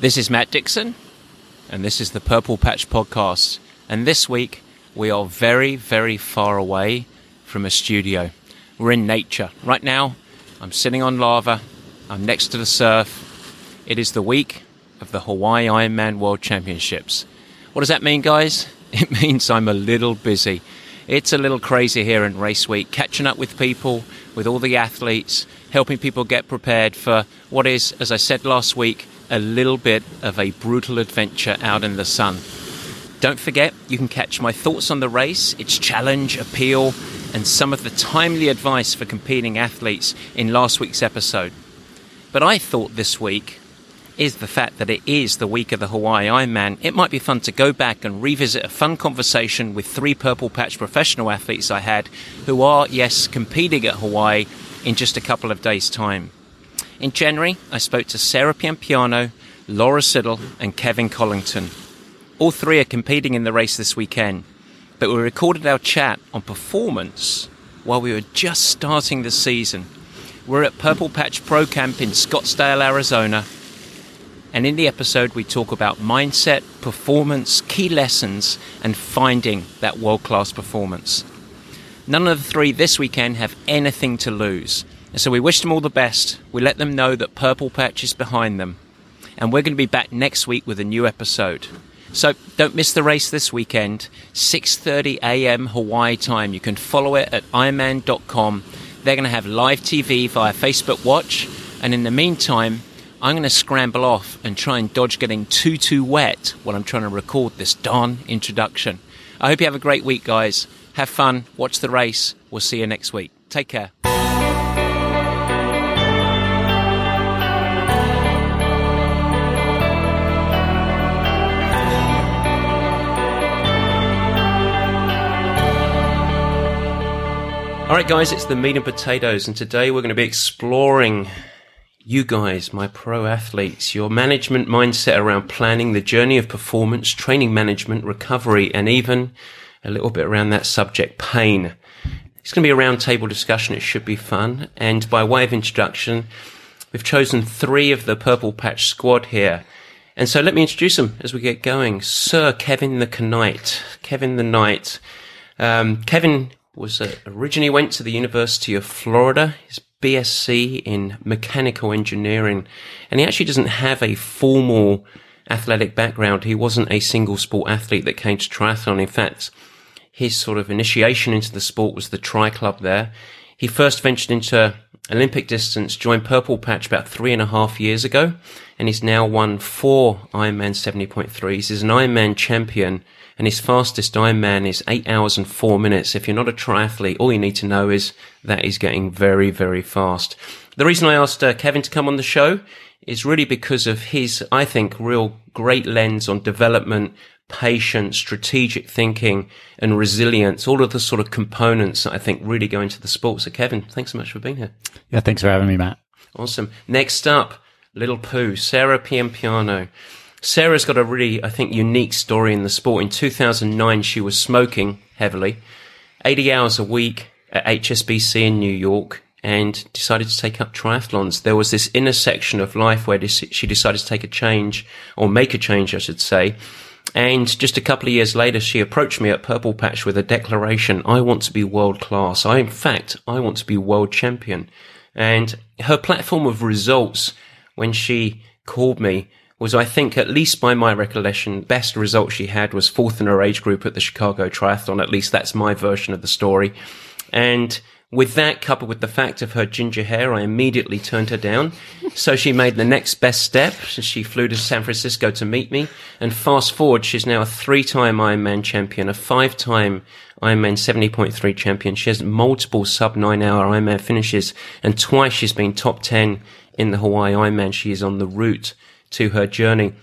This is Matt Dixon, and this is the Purple Patch Podcast. And this week, we are very, very far away from a studio. We're in nature. Right now, I'm sitting on lava, I'm next to the surf. It is the week of the Hawaii Ironman World Championships. What does that mean, guys? It means I'm a little busy. It's a little crazy here in race week, catching up with people, with all the athletes, helping people get prepared for what is, as I said last week, a little bit of a brutal adventure out in the sun. Don't forget, you can catch my thoughts on the race, its challenge, appeal, and some of the timely advice for competing athletes in last week's episode. But I thought this week is the fact that it is the week of the Hawaii Ironman. It might be fun to go back and revisit a fun conversation with three Purple Patch professional athletes I had who are, yes, competing at Hawaii in just a couple of days' time. In January, I spoke to Sarah Piampiano, Laura Siddall, and Kevin Collington. All three are competing in the race this weekend, but we recorded our chat on performance while we were just starting the season. We're at Purple Patch Pro Camp in Scottsdale, Arizona, and in the episode, we talk about mindset, performance, key lessons, and finding that world class performance. None of the three this weekend have anything to lose. And so we wish them all the best. We let them know that Purple Patch is behind them. And we're going to be back next week with a new episode. So don't miss the race this weekend, 6:30 a.m. Hawaii time. You can follow it at ironman.com. They're going to have live TV via Facebook Watch, and in the meantime, I'm going to scramble off and try and dodge getting too too wet while I'm trying to record this darn introduction. I hope you have a great week, guys. Have fun, watch the race. We'll see you next week. Take care. All right, guys, it's the meat and potatoes, and today we're going to be exploring you guys, my pro athletes, your management mindset around planning the journey of performance, training management, recovery, and even a little bit around that subject, pain. It's going to be a roundtable discussion. It should be fun. And by way of introduction, we've chosen three of the Purple Patch squad here. And so let me introduce them as we get going. Sir Kevin the Knight. Kevin the Knight. Um, Kevin was uh, originally went to the University of Florida. His BSc in mechanical engineering, and he actually doesn't have a formal athletic background. He wasn't a single sport athlete that came to triathlon. In fact, his sort of initiation into the sport was the Tri Club there. He first ventured into Olympic distance, joined Purple Patch about three and a half years ago, and he's now won four Ironman 70.3s. He's an Ironman champion and his fastest Ironman is eight hours and four minutes. If you're not a triathlete, all you need to know is that he's getting very, very fast. The reason I asked uh, Kevin to come on the show is really because of his, I think, real great lens on development, patience, strategic thinking, and resilience. All of the sort of components that I think really go into the sport. So, Kevin, thanks so much for being here. Yeah, thanks for having me, Matt. Awesome. Next up, Little Pooh, Sarah Piampiano. Sarah's got a really, I think, unique story in the sport. In 2009, she was smoking heavily, 80 hours a week at HSBC in New York, and decided to take up triathlons. There was this intersection of life where she decided to take a change, or make a change, I should say. And just a couple of years later, she approached me at Purple Patch with a declaration, I want to be world class. I, in fact, I want to be world champion. And her platform of results when she called me was, I think, at least by my recollection, best result she had was fourth in her age group at the Chicago Triathlon. At least that's my version of the story. And with that, coupled with the fact of her ginger hair, I immediately turned her down. So she made the next best step. She flew to San Francisco to meet me. And fast forward, she's now a three-time Ironman champion, a five-time Ironman 70.3 champion. She has multiple sub nine hour Ironman finishes and twice she's been top 10 in the Hawaii Ironman. She is on the route to her journey.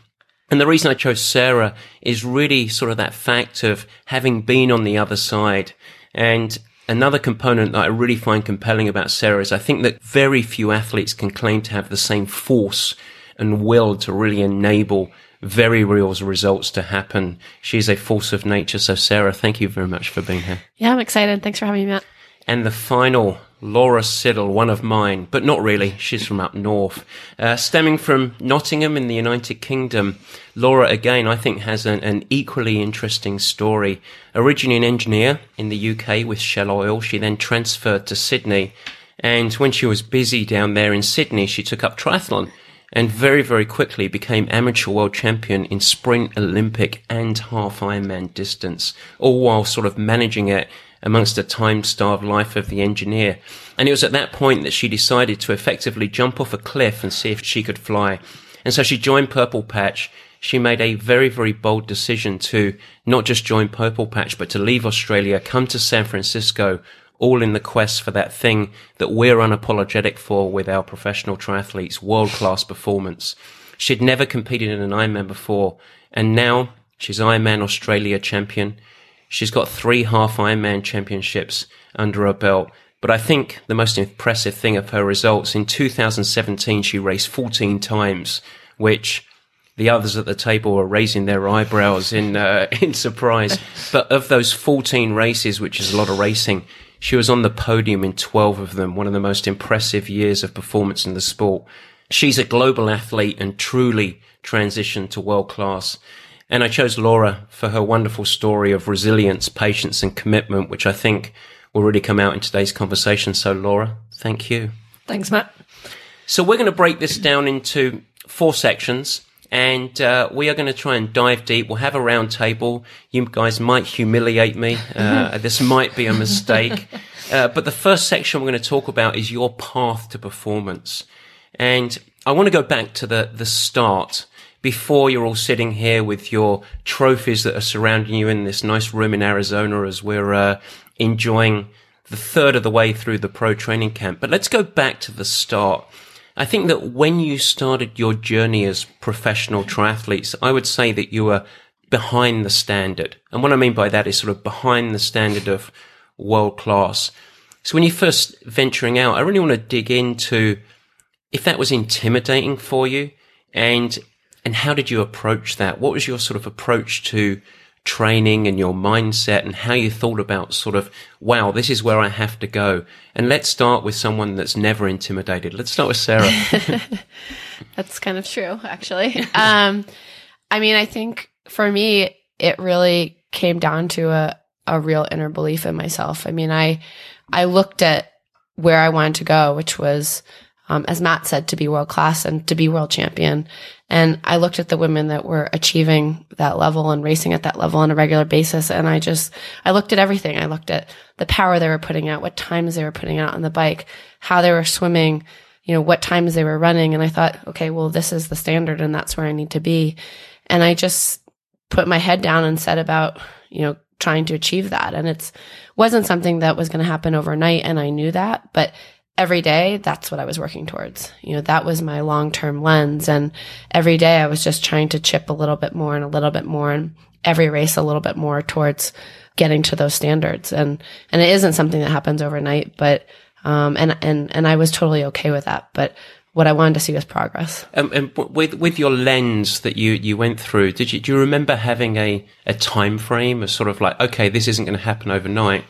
And the reason I chose Sarah is really sort of that fact of having been on the other side. And another component that I really find compelling about Sarah is I think that very few athletes can claim to have the same force and will to really enable very real results to happen. She's a force of nature. So Sarah, thank you very much for being here. Yeah, I'm excited. Thanks for having me, Matt. And the final Laura Siddall, one of mine, but not really. She's from up north. Uh, stemming from Nottingham in the United Kingdom, Laura, again, I think has an, an, equally interesting story. Originally an engineer in the UK with Shell Oil, she then transferred to Sydney. And when she was busy down there in Sydney, she took up triathlon and very, very quickly became amateur world champion in sprint, Olympic and half Ironman distance, all while sort of managing it amongst the time-starved life of the engineer. And it was at that point that she decided to effectively jump off a cliff and see if she could fly. And so she joined Purple Patch. She made a very, very bold decision to not just join Purple Patch, but to leave Australia, come to San Francisco, all in the quest for that thing that we're unapologetic for with our professional triathletes, world-class performance. She'd never competed in an Ironman before, and now she's Ironman Australia champion. She's got three half Ironman championships under her belt. But I think the most impressive thing of her results in 2017, she raced 14 times, which the others at the table were raising their eyebrows in uh, in surprise. But of those 14 races, which is a lot of racing, she was on the podium in 12 of them. One of the most impressive years of performance in the sport. She's a global athlete and truly transitioned to world class. And I chose Laura for her wonderful story of resilience, patience, and commitment, which I think will really come out in today's conversation. So, Laura, thank you. Thanks, Matt. So, we're going to break this down into four sections. And uh, we are going to try and dive deep. We'll have a round table. You guys might humiliate me. Uh, this might be a mistake. Uh, but the first section we're going to talk about is your path to performance. And I want to go back to the, the start before you're all sitting here with your trophies that are surrounding you in this nice room in Arizona as we're uh, enjoying the third of the way through the pro training camp. But let's go back to the start. I think that when you started your journey as professional triathletes, I would say that you were behind the standard. And what I mean by that is sort of behind the standard of world class. So when you first venturing out, I really want to dig into if that was intimidating for you and and how did you approach that? What was your sort of approach to training and your mindset and how you thought about sort of, wow, this is where I have to go? And let's start with someone that's never intimidated. Let's start with Sarah. that's kind of true, actually. um, I mean, I think for me, it really came down to a, a real inner belief in myself. I mean, I, I looked at where I wanted to go, which was, um, as Matt said, to be world class and to be world champion. And I looked at the women that were achieving that level and racing at that level on a regular basis. And I just, I looked at everything. I looked at the power they were putting out, what times they were putting out on the bike, how they were swimming, you know, what times they were running. And I thought, okay, well, this is the standard and that's where I need to be. And I just put my head down and set about, you know, trying to achieve that. And it's wasn't something that was going to happen overnight. And I knew that, but every day, that's what I was working towards. You know, that was my long term lens. And every day I was just trying to chip a little bit more and a little bit more and every race a little bit more towards getting to those standards. And, and it isn't something that happens overnight, but, um, and, and, and I was totally okay with that. But what I wanted to see was progress. Um, and with with your lens that you you went through, did you do you remember having a a time frame of sort of like, okay, this isn't going to happen overnight,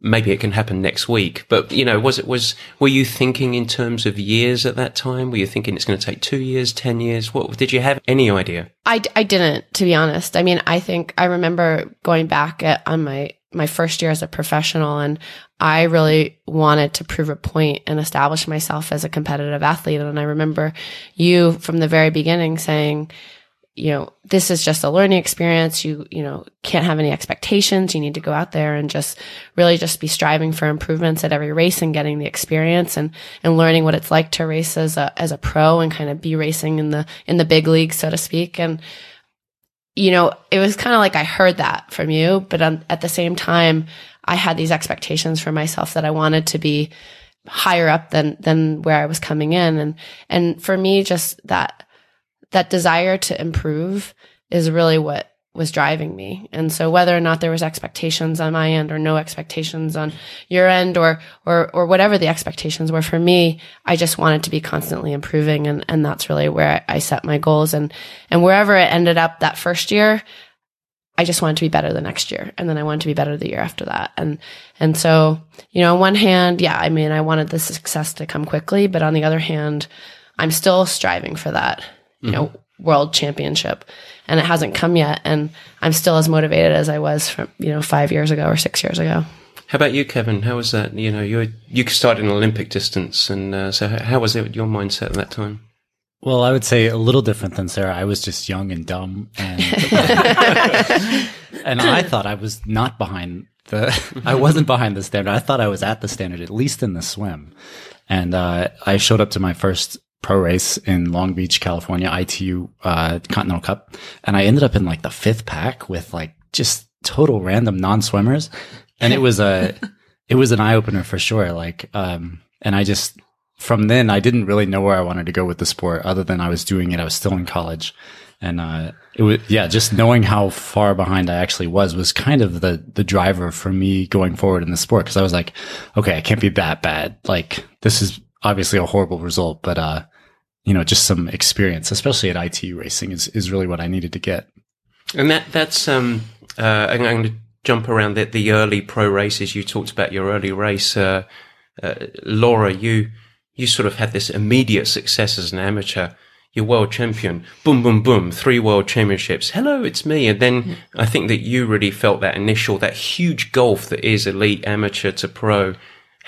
maybe it can happen next week. But you know, was it was were you thinking in terms of years at that time? Were you thinking it's going to take two years, ten years? What did you have any idea? I, I didn't, to be honest. I mean, I think I remember going back at, on my my first year as a professional, and I really wanted to prove a point and establish myself as a competitive athlete. And I remember you from the very beginning saying you know, this is just a learning experience. You, you know, can't have any expectations. You need to go out there and just really just be striving for improvements at every race and getting the experience and, and learning what it's like to race as a, as a pro and kind of be racing in the, in the big league, so to speak. And, you know, it was kind of like I heard that from you, but um, at the same time, I had these expectations for myself that I wanted to be higher up than, than where I was coming in. And, and for me, just that, that desire to improve is really what was driving me. And so whether or not there was expectations on my end or no expectations on your end or, or, or whatever the expectations were for me, I just wanted to be constantly improving. And, and that's really where I set my goals and, and wherever it ended up that first year, I just wanted to be better the next year. And then I wanted to be better the year after that. And, and so, you know, on one hand, yeah, I mean, I wanted the success to come quickly, but on the other hand, I'm still striving for that, you mm-hmm. know, world championship and it hasn't come yet. And I'm still as motivated as I was from, you know, five years ago or six years ago. How about you, Kevin? How was that? You know, you you started in Olympic distance, and uh, so how was it your mindset at that time? Well, I would say a little different than Sarah. I was just young and dumb, and and I thought I was not behind the. I wasn't behind the standard. I thought I was at the standard, at least in the swim. And uh, I showed up to my first pro race in Long Beach, California, ITU uh, Continental Cup, and I ended up in like the fifth pack with like just total random non swimmers, and it was a it was an eye opener for sure. Like, um, and I just from then I didn't really know where I wanted to go with the sport, other than I was doing it. I was still in college, and uh, it was yeah, just knowing how far behind I actually was was kind of the the driver for me going forward in the sport because I was like, okay, I can't be that bad. Like this is obviously a horrible result, but uh, you know, just some experience, especially at ITU racing, is is really what I needed to get. And that that's um, uh, I'm going to jump around the, the early pro races. You talked about your early race, uh, uh, Laura. You you sort of had this immediate success as an amateur. You're world champion. Boom, boom, boom. Three world championships. Hello, it's me. And then I think that you really felt that initial, that huge gulf that is elite amateur to pro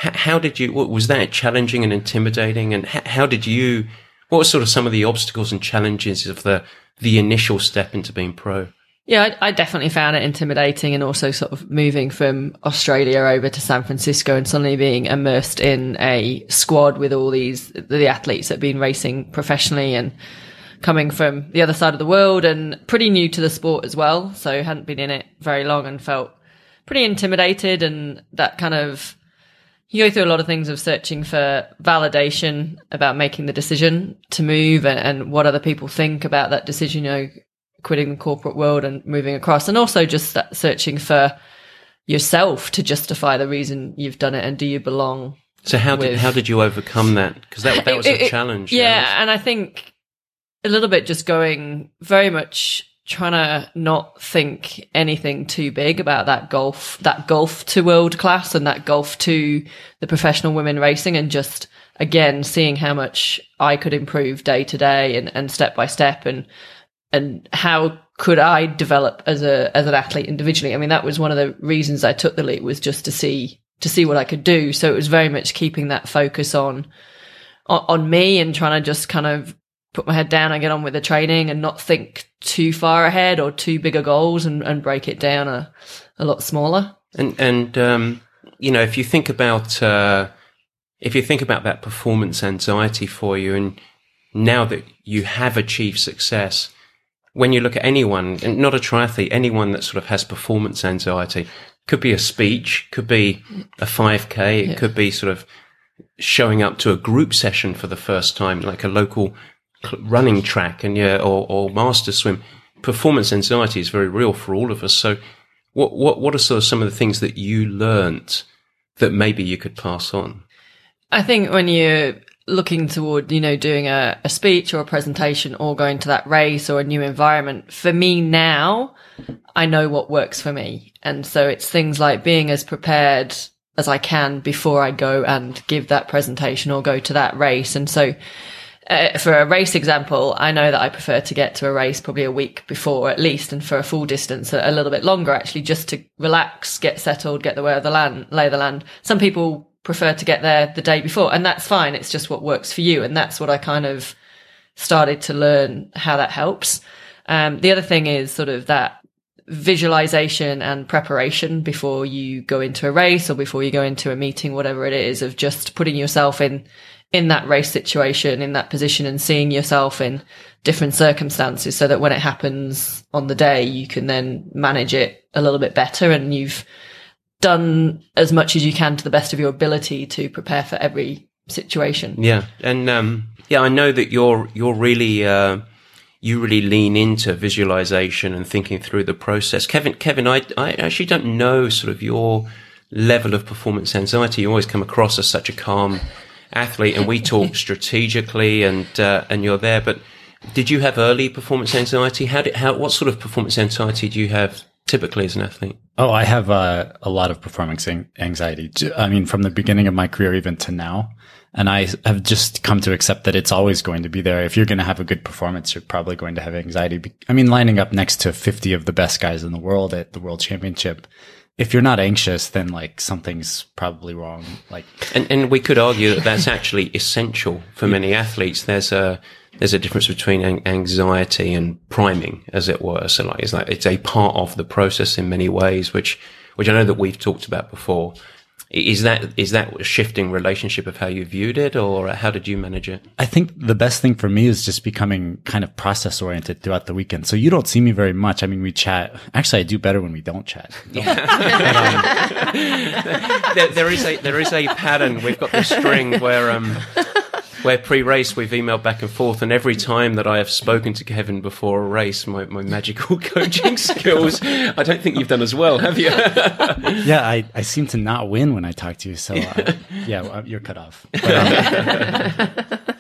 how did you, was that challenging and intimidating? And how did you, what were sort of some of the obstacles and challenges of the, the initial step into being pro? Yeah, I, I, definitely found it intimidating and also sort of moving from Australia over to San Francisco and suddenly being immersed in a squad with all these, the athletes that have been racing professionally and coming from the other side of the world and pretty new to the sport as well. So hadn't been in it very long and felt pretty intimidated and that kind of you go through a lot of things of searching for validation about making the decision to move and, and what other people think about that decision, you know, quitting the corporate world and moving across, and also just searching for yourself to justify the reason you've done it and do you belong. So how did how did you overcome that? Because that that was it, a challenge. Yeah, yeah, and I think a little bit just going very much trying to not think anything too big about that golf, that golf to world class and that golf to the professional women racing and just again seeing how much I could improve day to day and, and step by step and and how could I develop as a as an athlete individually? I mean, that was one of the reasons I took the leap was just to see to see what I could do. So it was very much keeping that focus on on, on me and trying to just kind of put my head down and get on with the training and not think too far ahead or too bigger goals and, and break it down a, a lot smaller. And, and, um, you know, if you think about, uh, if you think about that performance anxiety for you and now that you have achieved success, when you look at anyone, and not a triathlete, anyone that sort of has performance anxiety, could be a speech, could be a 5k, it yeah. could be sort of showing up to a group session for the first time, like a local running track and yeah, or, or master swim, performance anxiety is very real for all of us. So what, what, what are sort of some of the things that you learnt that maybe you could pass on? I think when you're looking toward, you know, doing a, a speech or a presentation or going to that race or a new environment, for me now, I know what works for me. And so it's things like being as prepared as I can before I go and give that presentation or go to that race. And so uh, for a race example, I know that I prefer to get to a race probably a week before at least, and for a full distance, a, a little bit longer actually, just to relax, get settled, get the way of the land, lay the land. Some people prefer to get there the day before, and that's fine. It's just what works for you, and that's what I kind of started to learn how that helps. Um, the other thing is sort of that visualization and preparation before you go into a race or before you go into a meeting, whatever it is, of just putting yourself in in that race situation, in that position and seeing yourself in different circumstances so that when it happens on the day, you can then manage it a little bit better and you've done as much as you can to the best of your ability to prepare for every situation. Yeah. And, um, yeah, I know that you're, you're really, uh, you really lean into visualization and thinking through the process. Kevin, Kevin, I, I actually don't know sort of your level of performance anxiety. You always come across as such a calm athlete, and we talk strategically, and uh, and you're there. But did you have early performance anxiety? How did how what sort of performance anxiety do you have typically as an athlete? Oh, I have uh, a lot of performance anxiety. I mean, from the beginning of my career even to now. And I have just come to accept that it's always going to be there. If you're going to have a good performance, you're probably going to have anxiety. I mean, lining up next to 50 of the best guys in the world at the world championship, if you're not anxious, then like something's probably wrong. Like, and, and we could argue that that's actually essential for many athletes. There's a, there's a difference between anxiety and priming, as it were. So like, it's like, it's a part of the process in many ways, which, which I know that we've talked about before. Is that is that a shifting relationship of how you viewed it, or how did you manage it? I think the best thing for me is just becoming kind of process oriented throughout the weekend. So you don't see me very much. I mean, we chat. Actually, I do better when we don't chat. Yeah. um, there, there is a there is a pattern. We've got this string where um, where pre-race we've emailed back and forth, and every time that I have spoken to Kevin before a race, my, my magical coaching skills, I don't think you've done as well, have you? yeah, I, I seem to not win when I talk to you, so uh, yeah, you're cut off. But, um,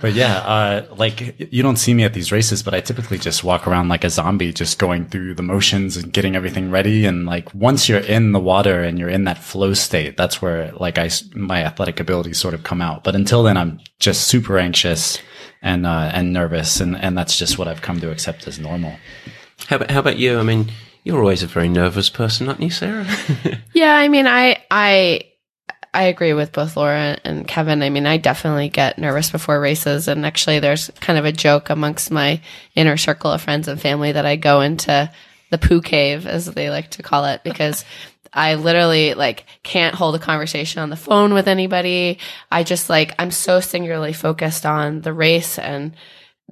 but yeah, uh, like you don't see me at these races, but I typically just walk around like a zombie, just going through the motions and getting everything ready. And like once you're in the water and you're in that flow state, that's where like I my athletic abilities sort of come out. But until then, I'm just super anxious and uh, and nervous, and and that's just what I've come to accept as normal. How about how about you? I mean, you're always a very nervous person, aren't you, Sarah? yeah, I mean, I I I agree with both Laura and Kevin. I mean, I definitely get nervous before races, and actually, there's kind of a joke amongst my inner circle of friends and family that I go into the poo cave, as they like to call it, because I literally like can't hold a conversation on the phone with anybody. I just like, I'm so singularly focused on the race and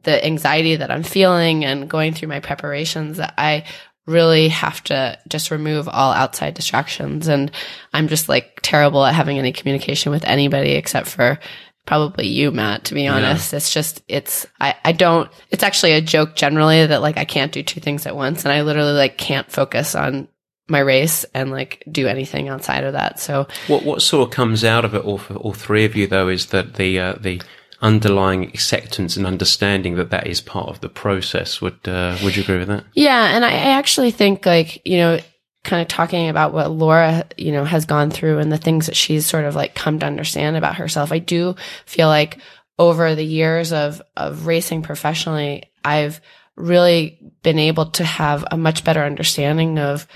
the anxiety that I'm feeling and going through my preparations that I really have to just remove all outside distractions. And I'm just like terrible at having any communication with anybody except for probably you, Matt, to be honest. Yeah. It's just, it's, I, I don't, it's actually a joke generally that like I can't do two things at once. And I literally like can't focus on my race and like do anything outside of that. So what what sort of comes out of it all for all three of you though is that the uh, the underlying acceptance and understanding that that is part of the process. Would uh, would you agree with that? Yeah, and I, I actually think like you know kind of talking about what Laura, you know, has gone through and the things that she's sort of like come to understand about herself. I do feel like over the years of of racing professionally, I've really been able to have a much better understanding of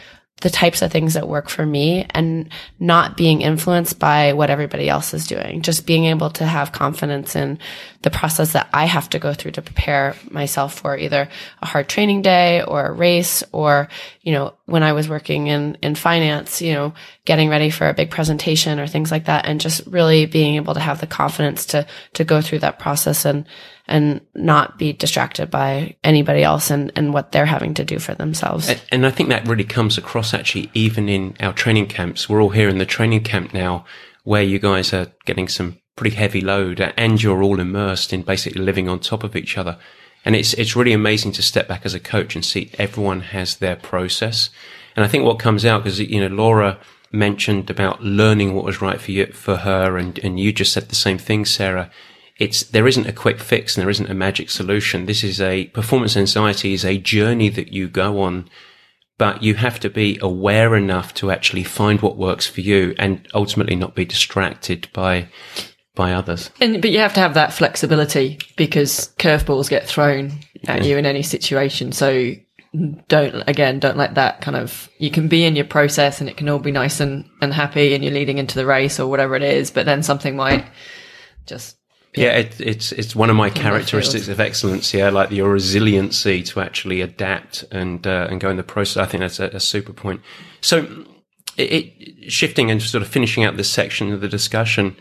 the types of things that work for me and not being influenced by what everybody else is doing. Just being able to have confidence in the process that I have to go through to prepare myself for either a hard training day or a race or, you know, when I was working in, in finance, you know, getting ready for a big presentation or things like that and just really being able to have the confidence to, to go through that process and, and not be distracted by anybody else and, and what they're having to do for themselves. And, and I think that really comes across actually even in our training camps. We're all here in the training camp now where you guys are getting some pretty heavy load and you're all immersed in basically living on top of each other. And it's, it's really amazing to step back as a coach and see everyone has their process. And I think what comes out, because, you know, Laura mentioned about learning what was right for you, for her. And, and you just said the same thing, Sarah it's there isn't a quick fix and there isn't a magic solution. This is a performance anxiety is a journey that you go on, but you have to be aware enough to actually find what works for you and ultimately not be distracted by by others. And but you have to have that flexibility because curveballs get thrown at yeah. you in any situation. So don't again don't let that kind of you can be in your process and it can all be nice and, and happy and you're leading into the race or whatever it is, but then something might just yeah, it, it's it's one of my characteristics of excellence. Yeah, like your resiliency to actually adapt and uh, and go in the process. I think that's a, a super point. So, it, it, shifting and sort of finishing out this section of the discussion,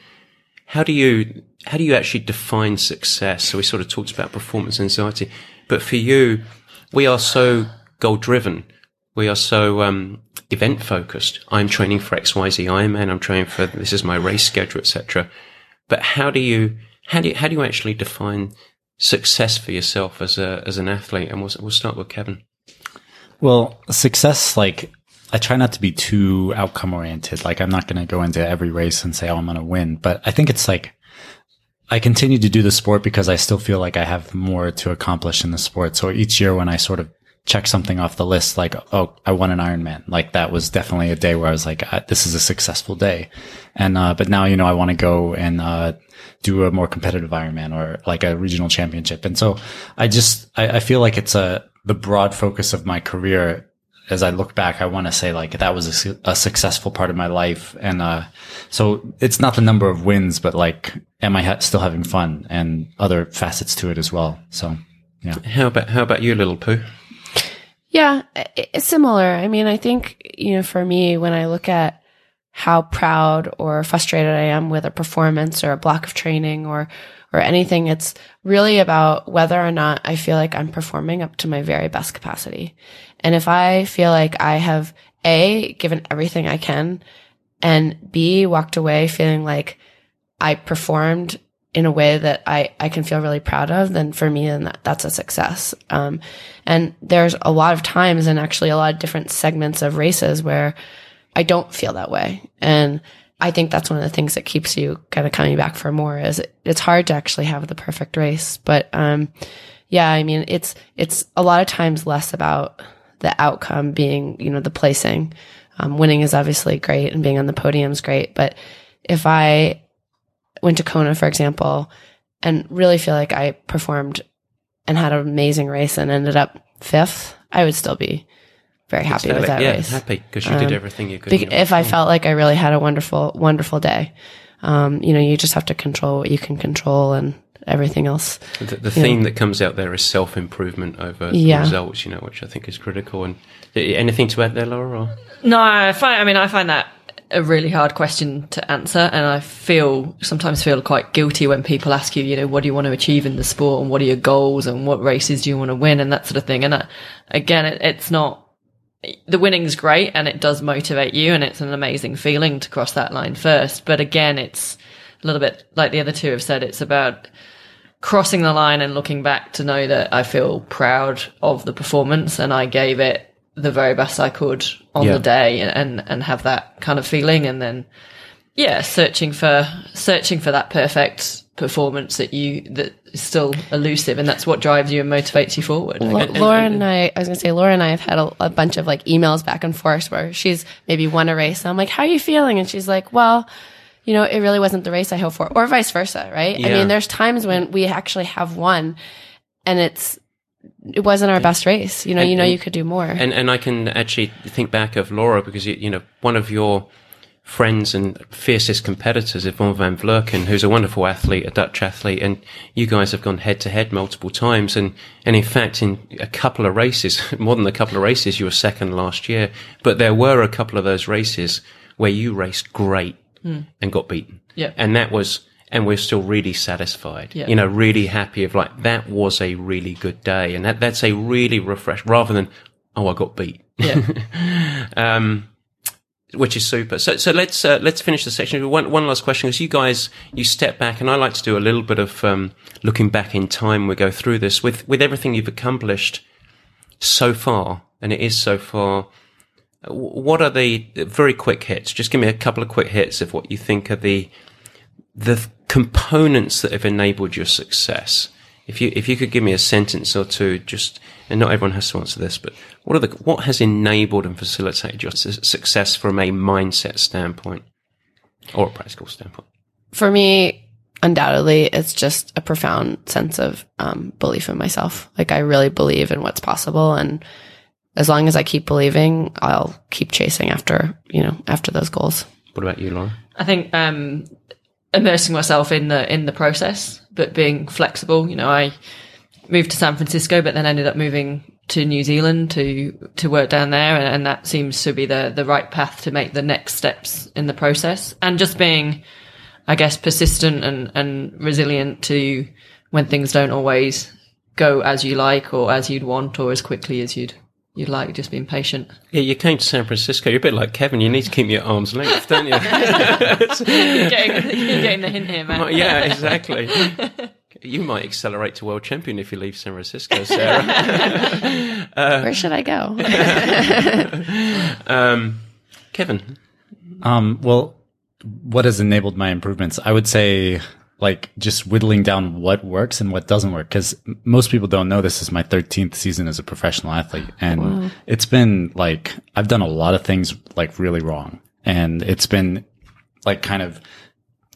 how do you how do you actually define success? So we sort of talked about performance anxiety, but for you, we are so goal driven. We are so um, event focused. I'm training for X Y Z Ironman. I'm training for this is my race schedule, etc. But how do you how do you, how do you actually define success for yourself as a as an athlete? And we'll we'll start with Kevin. Well, success, like, I try not to be too outcome oriented. Like, I'm not going to go into every race and say, oh, I'm going to win. But I think it's like, I continue to do the sport because I still feel like I have more to accomplish in the sport. So each year when I sort of check something off the list, like, oh, I won an Ironman, like that was definitely a day where I was like, this is a successful day. And, uh, but now, you know, I want to go and, uh, do a more competitive Ironman or like a regional championship. And so I just, I, I feel like it's a, the broad focus of my career as I look back, I want to say like that was a, su- a successful part of my life. And, uh, so it's not the number of wins, but like, am I ha- still having fun and other facets to it as well? So, yeah. How about, how about you, little poo? Yeah, it's similar. I mean, I think, you know, for me, when I look at how proud or frustrated I am with a performance or a block of training or, or anything, it's really about whether or not I feel like I'm performing up to my very best capacity. And if I feel like I have A, given everything I can and B, walked away feeling like I performed in a way that I, I can feel really proud of, then for me, then that, that's a success. Um, and there's a lot of times and actually a lot of different segments of races where I don't feel that way. And I think that's one of the things that keeps you kind of coming back for more is it, it's hard to actually have the perfect race. But, um, yeah, I mean, it's, it's a lot of times less about the outcome being, you know, the placing. Um, winning is obviously great and being on the podium is great. But if I went to Kona, for example, and really feel like I performed and had an amazing race and ended up fifth, I would still be very happy with that yeah, race. happy because you did Um, everything you could. Bec- in your if I felt like I really had a wonderful, wonderful day, um, you know, you just have to control what you can control and everything else. The, the theme that comes out there is self improvement over Yeah. results, you know, which I think is critical. And uh, anything to add there, Laura? Or? No, I find. I mean, I find that a really hard question to answer, and I feel sometimes feel quite guilty when people ask you, you know, what do you want to achieve in the sport, and what are your goals, and what races do you want to win, and that sort of thing. And uh, again, it, it's not. The winning's great, and it does motivate you, and it's an amazing feeling to cross that line first. But again, it's a little bit like the other two have said. It's about crossing the line and looking back to know that I feel proud of the performance and I gave it the very best I could on Yeah. the day and, and, and have that kind of feeling. And then, yeah, searching for, searching for that perfect performance that you, that is still elusive. And that's what drives you and motivates you forward. I Lo- guess. Laura and I, I was gonna say, Laura and I have had a, a bunch of like emails back and forth where she's maybe won a race. And I'm like, how are you feeling? And she's like, well, you know, it really wasn't the race I hoped for, or vice versa, right? I mean, there's times when we actually have won and it's, it wasn't our best race. You know, And- you know, and- you could do more. And and I can actually think back of Laura because you, you know one of your friends and fiercest competitors, Yvonne van Vlerken, who's a wonderful athlete, a Dutch athlete, and you guys have gone head to head multiple times. And, and in fact, in a couple of races, more than a couple of races, you were second last year. But there were a couple of those races where you raced great and got beaten. Yeah. And that was, and we're still really satisfied, Yeah. you know, really happy of like, that was a really good day. And that, that's a really refresh rather than, oh, I got beat. Yeah. um, which is super. So, so let's uh, let's finish the section. One one last question, because you guys you step back, and I like to do a little bit of um, looking back in time. We go through this with with everything you've accomplished so far, and it is so far. What are the very quick hits? Just give me a couple of quick hits of what you think are the the components that have enabled your success. If you if you could give me a sentence or two, just and not everyone has to answer this, but what are the what has enabled and facilitated your success from a mindset standpoint or a practical standpoint? for me, undoubtedly, it's just a profound sense of um, belief in myself. Like I really believe in what's possible, and as long as I keep believing, I'll keep chasing after you know after those goals. What about you, Lauren? I think um, immersing myself in the in the process, but being flexible. You know, I moved to San Francisco, but then ended up moving to New Zealand to to work down there, and, and that seems to be the the right path to make the next steps in the process. And just being, I guess, persistent and and resilient to when things don't always go as you like or as you'd want or as quickly as you'd you'd like. Just being patient. Yeah, you came to San Francisco. You're a bit like Kevin. You need to keep me at arm's length, don't you? you're, getting, you're getting the hint here, man. yeah, exactly. you might accelerate to world champion if you leave San Francisco, Sarah. Where should I go? um, Kevin, Um, well, what has enabled my improvements? I would say like just whittling down what works and what doesn't work. Cause most people don't know this is my 13th season as a professional athlete. And it's been like, I've done a lot of things like really wrong. And it's been like kind of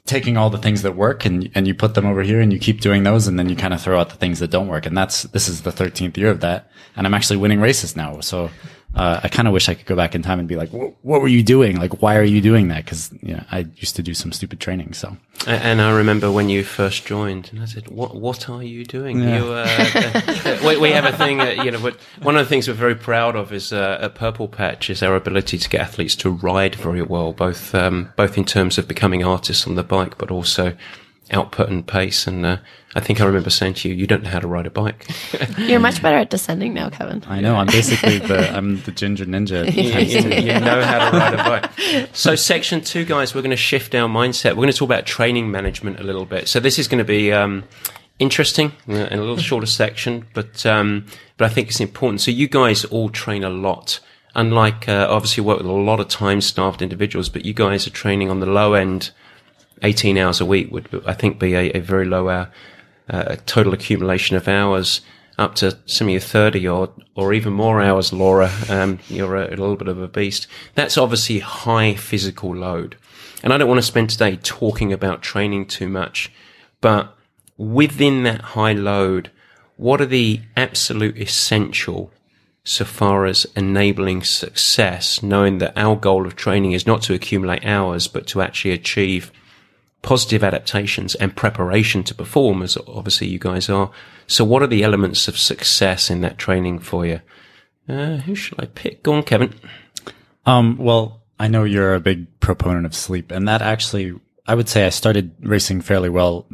taking all the things that work and, and you put them over here and you keep doing those. And then you kind of throw out the things that don't work. And that's, this is the 13th year of that. And I'm actually winning races now. So, uh, I kind of wish I could go back in time and be like, what were you doing? Like, why are you doing that? Cause, you know, I used to do some stupid training. So And I remember when you first joined, and I said, "What What are you doing?" Yeah. You, uh, we, we have a thing, uh, you know. One of the things we're very proud of is uh, at Purple Patch is our ability to get athletes to ride very well, both um, both in terms of becoming artists on the bike, but also output and pace. And uh, I think I remember saying to you, "You don't know how to ride a bike." You're much better at descending now, Kevin. I know I'm basically the, I'm the ginger ninja. you, you- you know how to ride a bike. So, section two, guys, we're going to shift our mindset. We're going to talk about training management a little bit. So, this is going to be um, interesting uh, in a little shorter section, but um, but I think it's important. So, you guys all train a lot. Unlike uh, obviously, you work with a lot of time-starved individuals, but you guys are training on the low end. 18 hours a week would, I think, be a, a very low hour, uh, total accumulation of hours up to some of you 30 or, or even more hours, Laura. Um, you're a, a little bit of a beast. That's obviously high physical load. And I don't want to spend today talking about training too much, but within that high load, what are the absolute essential so far as enabling success, knowing that our goal of training is not to accumulate hours, but to actually achieve positive adaptations and preparation to perform, as obviously you guys are. So, what are the elements of success in that training for you? Uh, who should I pick? Go on, Kevin. Um, well, I know you're a big proponent of sleep and that actually, I would say I started racing fairly well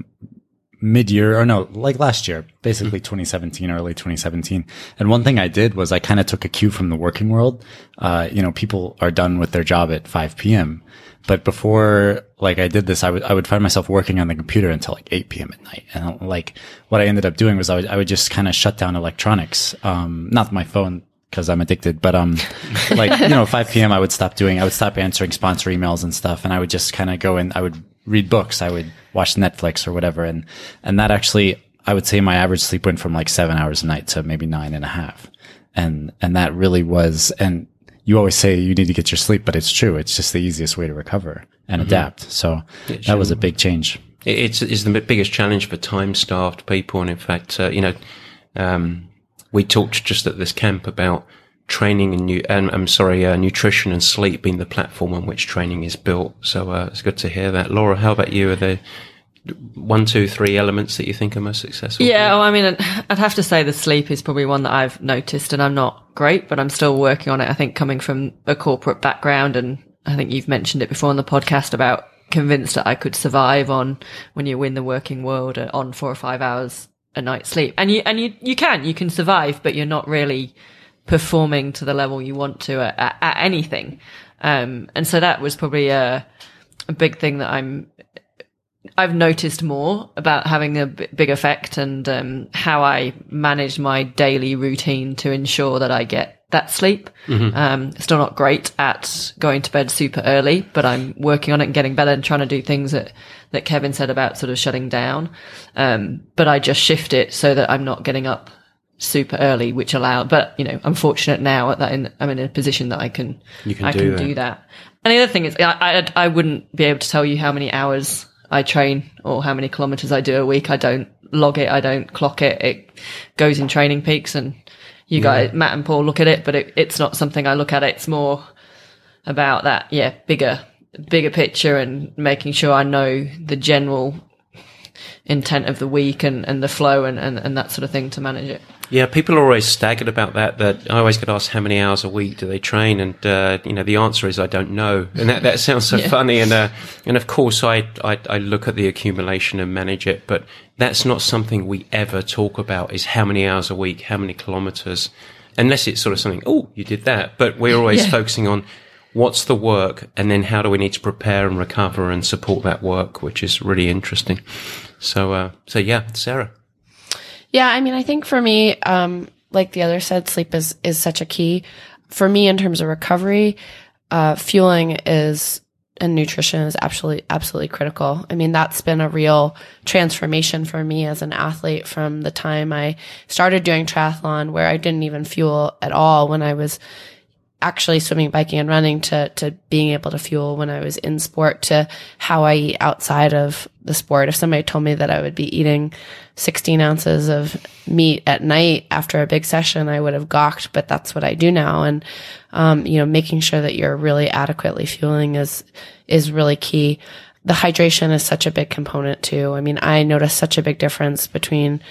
mid year or no, like last year, basically 2017, early 2017. And one thing I did was I kind of took a cue from the working world. Uh, you know, people are done with their job at 5 p.m. But before, like I did this, I would, I would find myself working on the computer until like 8 p.m. at night. And like what I ended up doing was I would, I would just kind of shut down electronics. Um, not my phone because I'm addicted, but, um, like, you know, 5 p.m. I would stop doing, I would stop answering sponsor emails and stuff. And I would just kind of go and I would read books. I would watch Netflix or whatever. And, and that actually, I would say my average sleep went from like seven hours a night to maybe nine and a half. And, and that really was, and you always say you need to get your sleep, but it's true. It's just the easiest way to recover and adapt. So that was a big change. It's, it's the biggest challenge for time-starved people, and in fact, uh, you know, um, we talked just at this camp about training and new, and I'm sorry, uh, nutrition and sleep being the platform on which training is built. So uh, it's good to hear that. Laura, how about you? Are there one, two, three elements that you think are most successful? Yeah, well, I mean, I'd- have to say the sleep is probably one that I've noticed, and I'm not great, but I'm still working on it. I think coming from a corporate background, and I think you've mentioned it before on the podcast about convinced that I could survive on when you win the working world uh, on four or five hours a night sleep, and you and you you can you can survive, but you're not really performing to the level you want to at, at, at anything. Um, and so that was probably a, a big thing that I'm I've noticed more about having a b- big effect and um, how I manage my daily routine to ensure that I get that sleep. Um, still not great at going to bed super early, but I'm working on it and getting better and trying to do things that, that Kevin said about sort of shutting down. Um, but I just shift it so that I'm not getting up super early, which allow, but you know, I'm fortunate now at that in, I'm in a position that I can, can I do can that. do that. And the other thing is, I, I, I wouldn't be able to tell you how many hours I train or how many kilometers I do a week. I don't log it. I don't clock it. It goes in TrainingPeaks and you guys, Matt and Paul look at it, but it, it's not something I look at. It's more about that, yeah, bigger, bigger picture and making sure I know the general intent of the week and, and the flow and, and, and that sort of thing to manage it. Yeah, people are always staggered about that. That I always get asked how many hours a week do they train, and uh, you know the answer is I don't know, and that, that sounds so funny. And uh, and of course I, I I look at the accumulation and manage it, but that's not something we ever talk about. Is how many hours a week, how many kilometers, unless it's sort of something. Oh, you did that, but we're always Yeah. focusing on what's the work, and then how do we need to prepare and recover and support that work, which is really interesting. So, uh, so yeah, Sarah. Yeah, I mean, I think for me, um, like the other said, sleep is is such a key for me in terms of recovery. Uh, fueling is and nutrition is absolutely absolutely critical. I mean, that's been a real transformation for me as an athlete from the time I started doing triathlon, where I didn't even fuel at all when I was actually swimming, biking, and running to to being able to fuel when I was in sport to how I eat outside of the sport. If somebody told me that I would be eating 16 ounces of meat at night after a big session, I would have gawked, but that's what I do now. And, um, you know, making sure that you're really adequately fueling is, is really key. The hydration is such a big component too. I mean, I notice such a big difference between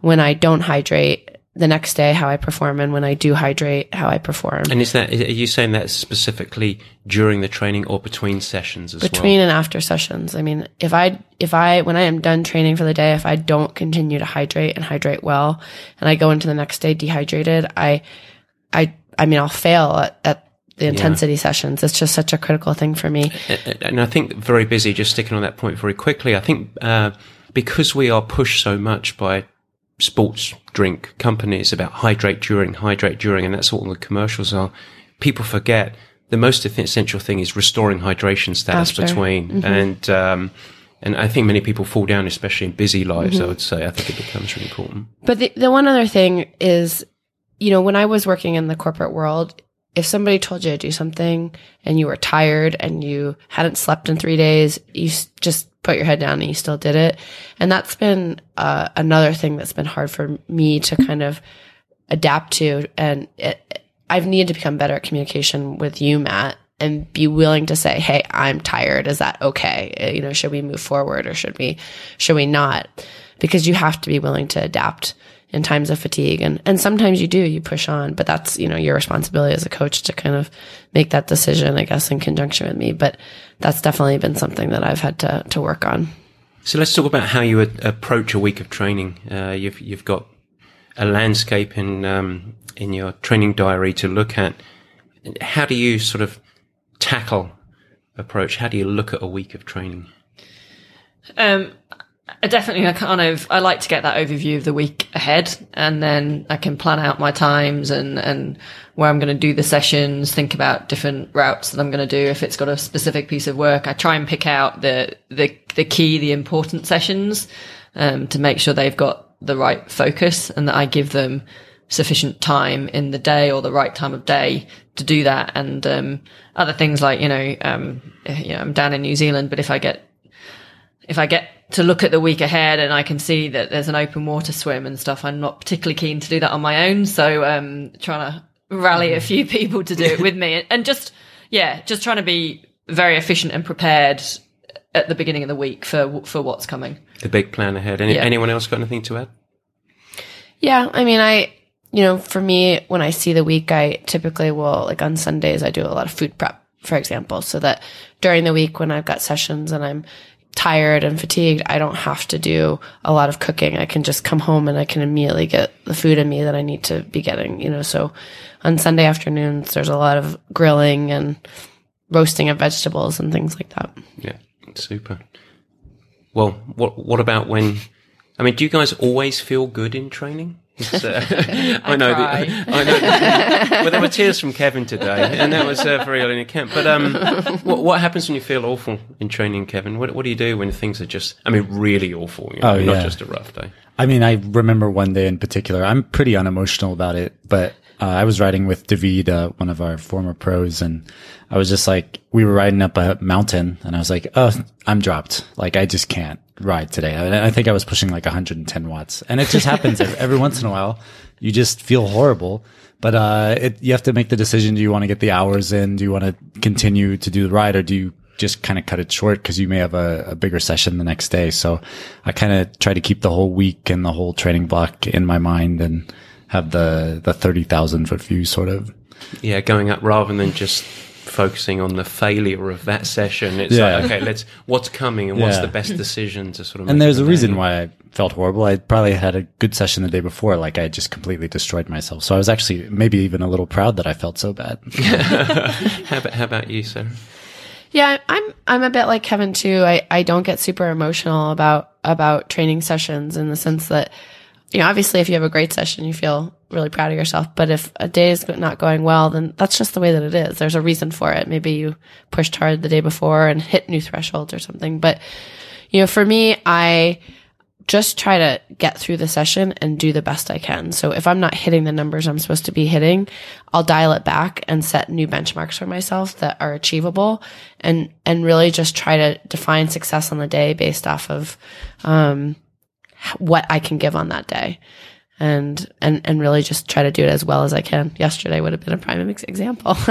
when I don't hydrate the next day how I perform and when I do hydrate how I perform. And is that are you saying that specifically during the training or between sessions as well? between well? and after sessions. I mean, if I if I when I am done training for the day, if I don't continue to hydrate and hydrate well, and I go into the next day dehydrated, I I I mean I'll fail at, at the intensity yeah. sessions. It's just such a critical thing for me. And I think very busy. Just sticking on that point very quickly. I think uh, because we are pushed so much by sports drink companies about hydrate during, hydrate during, and that's what all the commercials are. People forget the most essential thing is restoring hydration status After. between, mm-hmm. and um, and I think many people fall down, especially in busy lives. Mm-hmm. I would say I think it becomes really important. But the, the one other thing is, you know, when I was working in the corporate world, if somebody told you to do something and you were tired and you hadn't slept in three days, you just put your head down and you still did it. And that's been uh, another thing that's been hard for me to kind of adapt to. And it, I've needed to become better at communication with you, Matt, and be willing to say, "Hey, I'm tired. Is that okay? You know, should we move forward or should we, should we not?" Because you have to be willing to adapt in times of fatigue. And, and sometimes you do, you push on, but that's, you know, your responsibility as a coach to kind of make that decision, I guess, in conjunction with me. But that's definitely been something that I've had to, to work on. So let's talk about how you approach a week of training. Uh, you've, you've got a landscape in, um, in your training diary to look at. How do you sort of tackle approach? How do you look at a week of training? Um, I definitely, I kind of, I like to get that overview of the week ahead and then I can plan out my times and, and where I'm going to do the sessions, think about different routes that I'm going to do. If it's got a specific piece of work, I try and pick out the, the, the key, the important sessions, um, to make sure they've got the right focus and that I give them sufficient time in the day or the right time of day to do that. And, um, other things like, you know, um, you know, I'm down in New Zealand, but if I get, if I get to look at the week ahead and I can see that there's an open water swim and stuff. I'm not particularly keen to do that on my own. So, um, trying to rally a few people to do it with me and just, yeah, just trying to be very efficient and prepared at the beginning of the week for, for what's coming. The big plan ahead. Any, yeah. Anyone else got anything to add? Yeah. I mean, I, you know, for me, when I see the week, I typically will, like on Sundays, I do a lot of food prep, for example, so that during the week when I've got sessions and I'm tired and fatigued, I don't have to do a lot of cooking. I can just come home and I can immediately get the food in me that I need to be getting, you know. So on Sunday afternoons, there's a lot of grilling and roasting of vegetables and things like that. Yeah, super. Well, what what about when? I mean, do you guys always feel good in training? Uh, I, know. The, I know. well, there were tears from Kevin today, and that was uh, very early in the camp. But um, what, what, happens when you feel awful in training, Kevin? What, what do you do when things are just, I mean, really awful? You know, oh, not just a rough day. I mean, I remember one day in particular. I'm pretty unemotional about it, but uh, I was riding with David, uh, one of our former pros, and I was just like, we were riding up a mountain, and I was like, oh, I'm dropped. Like, I just can't ride today. I, I think I was pushing like 110 watts, and it just happens every, every once in a while. You just feel horrible, but uh, it, you have to make the decision: do you want to get the hours in? Do you want to continue to do the ride, or do you just kind of cut it short because you may have a, a, bigger session the next day? So I kind of try to keep the whole week and the whole training block in my mind and have the the thirty thousand foot view sort of. Yeah, going up rather than just focusing on the failure of that session. It's yeah. like, okay, let's what's coming and what's the best decision to sort of. And there's a reason why I felt horrible. I probably had a good session the day before, like I just completely destroyed myself. So I was actually maybe even a little proud that I felt so bad. how, about, how about you, Sarah? Yeah, I'm I'm a bit like Kevin too. I, I don't get super emotional about about training sessions in the sense that, you know, obviously if you have a great session, you feel really proud of yourself. But if a day is not going well, then that's just the way that it is. There's a reason for it. Maybe you pushed hard the day before and hit new thresholds or something. But, you know, for me, I, just try to get through the session and do the best I can. So if I'm not hitting the numbers I'm supposed to be hitting, I'll dial it back and set new benchmarks for myself that are achievable and, and really just try to define success on the day based off of, um, what I can give on that day and and and really just try to do it as well as I can. Yesterday would have been a prime example.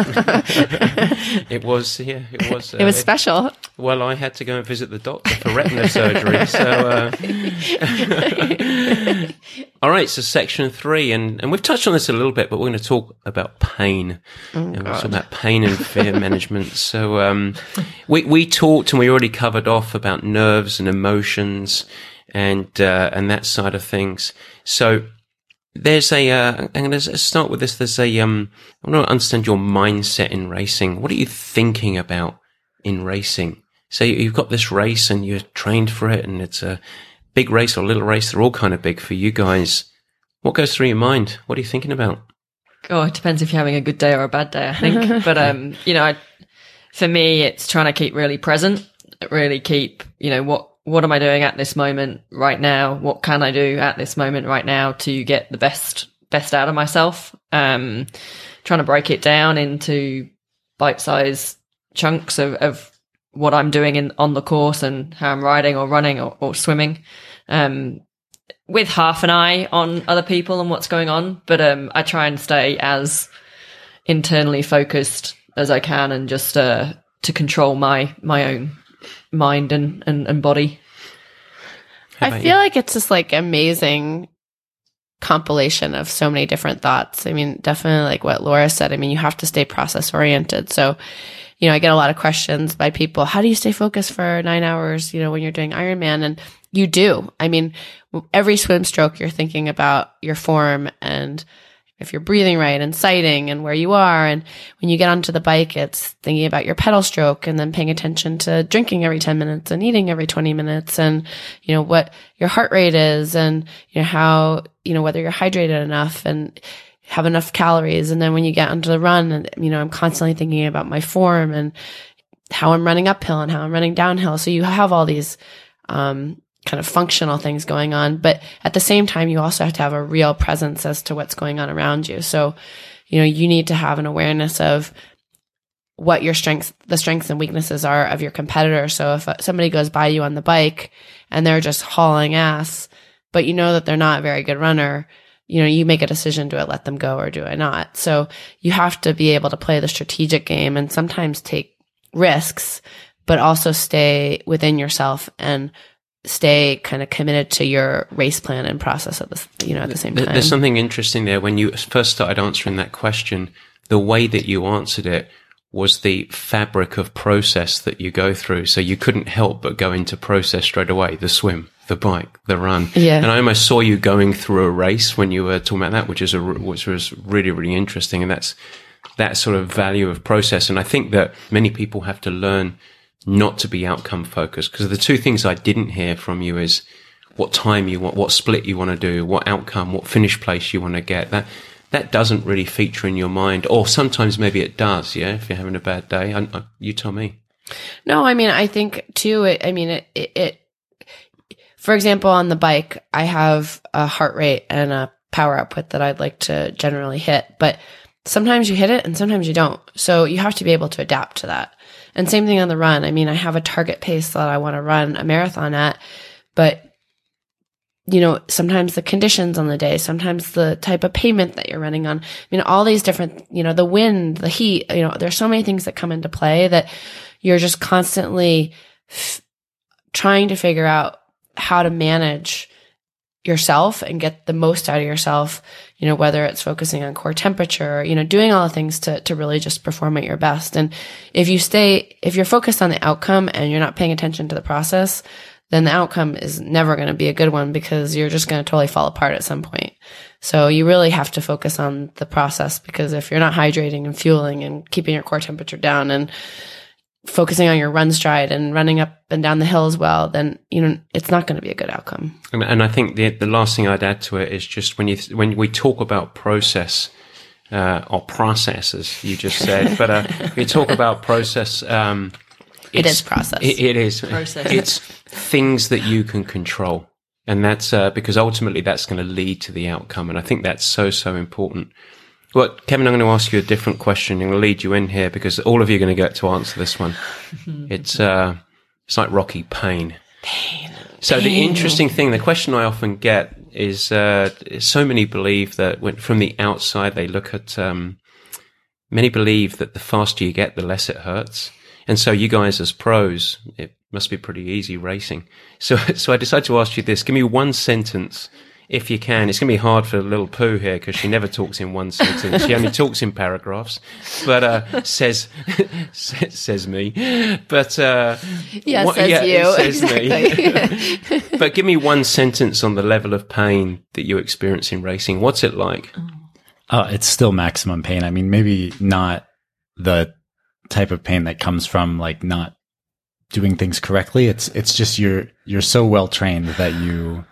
it was, yeah, it was. Uh, it was special. Well, I had to go and visit the doctor for retina surgery. So, uh, all right. So, section three, and and we've touched on this a little bit, but we're going to talk about pain. Oh, and we're talking about pain and fear management. So, um, we we talked and we already covered off about nerves and emotions and uh, and that side of things. So there's a, uh, I'm going to start with this. There's a, um, I want to understand your mindset in racing. What are you thinking about in racing? So you've got this race and you're trained for it and it's a big race or little race. They're all kind of big for you guys. What goes through your mind? What are you thinking about? Oh, it depends if you're having a good day or a bad day, I think. but, um, you know, I, for me, it's trying to keep really present, really keep, you know, what, what am I doing at this moment right now? What can I do at this moment right now to get the best best out of myself? Um, trying to break it down into bite size chunks of, of what I'm doing in on the course and how I'm riding or running or, or swimming. Um, with half an eye on other people and what's going on, but um, I try and stay as internally focused as I can and just uh, to control my my own mind and, and, and body. I feel you? like it's just like amazing compilation of so many different thoughts. I mean, definitely like what Laura said. I mean, you have to stay process oriented. So, you know, I get a lot of questions by people. How do you stay focused for nine hours, you know, when you're doing Ironman? And you do. I mean, every swim stroke, you're thinking about your form and if you're breathing right and sighting and where you are. And when you get onto the bike, it's thinking about your pedal stroke and then paying attention to drinking every 10 minutes and eating every 20 minutes and, you know, what your heart rate is and, you know, how, you know, whether you're hydrated enough and have enough calories. And then when you get onto the run and, you know, I'm constantly thinking about my form and how I'm running uphill and how I'm running downhill. So you have all these, um, kind of functional things going on. But at the same time, you also have to have a real presence as to what's going on around you. So, you know, you need to have an awareness of what your strengths, the strengths and weaknesses are of your competitor. So if uh, somebody goes by you on the bike and they're just hauling ass, but you know that they're not a very good runner, you know, you make a decision, do I let them go or do I not? So you have to be able to play the strategic game and sometimes take risks, but also stay within yourself and stay kind of committed to your race plan and process at the you know at the same time. There's something interesting there when you first started answering that question. The way that you answered it was the fabric of process that you go through. So you couldn't help but go into process straight away. The swim, the bike, the run. Yeah. And I almost saw you going through a race when you were talking about that, which is a which was really really interesting. And that's that sort of value of process. And I think that many people have to learn not to be outcome focused. Because the two things I didn't hear from you is what time you want, what split you want to do, what outcome, what finish place you want to get. That that doesn't really feature in your mind, or sometimes maybe it does. Yeah, if you're having a bad day, I, I, you tell me. No, I mean I think too. It, I mean it, it, it. For example, on the bike, I have a heart rate and a power output that I'd like to generally hit, but sometimes you hit it and sometimes you don't. So you have to be able to adapt to that. And same thing on the run. I mean, I have a target pace that I want to run a marathon at, but you know, sometimes the conditions on the day, sometimes the type of payment that you're running on. I mean, all these different, you know, the wind, the heat, you know, there's so many things that come into play that you're just constantly f- trying to figure out how to manage yourself and get the most out of yourself, you know, whether it's focusing on core temperature, you know, doing all the things to, to really just perform at your best. And if you stay, if you're focused on the outcome and you're not paying attention to the process, then the outcome is never going to be a good one because you're just going to totally fall apart at some point. So you really have to focus on the process because if you're not hydrating and fueling and keeping your core temperature down and focusing on your run stride and running up and down the hill as well, then you know it's not going to be a good outcome. And, and I think the the last thing I'd add to it is just when you when we talk about process uh, or process, as you just said, but uh, we talk about process. Um, it's- process. It, it is Process. It's things that you can control, and that's uh, because ultimately that's going to lead to the outcome, and I think that's so so important. Well, Kevin, I'm going to ask you a different question. I'm going to lead you in here because all of you are going to get to answer this one. it's uh, it's like Rocky pain. Pain. So the interesting thing, the question I often get is, uh, so many believe that when, from the outside they look at, um, many believe that the faster you get, the less it hurts. And so you guys as pros, it must be pretty easy racing. So, so I decided to ask you this. Give me one sentence if you can. It's going to be hard for little Pooh here because she never talks in one sentence. She only talks in paragraphs, but, uh, says, says, says me. But, uh, Yeah, what- says yeah, you. it says me. But give me one sentence on the level of pain that you experience in racing. What's it like? Oh, it's still maximum pain. I mean, maybe not the type of pain that comes from like not doing things correctly. It's it's just you're you're so well trained that you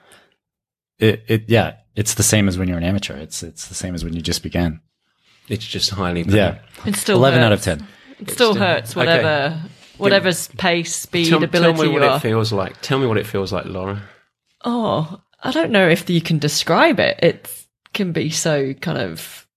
it it yeah, it's the same as when you're an amateur. It's it's the same as when you just began. It's just highly pain. Yeah. It's still 11 out of 10. It still still- hurts, okay. whatever, whatever's pace, speed, Tell, tell ability me you what are. it feels like. Tell me what it feels like, Laura. Oh, I don't know if you can describe it. It can be so kind of.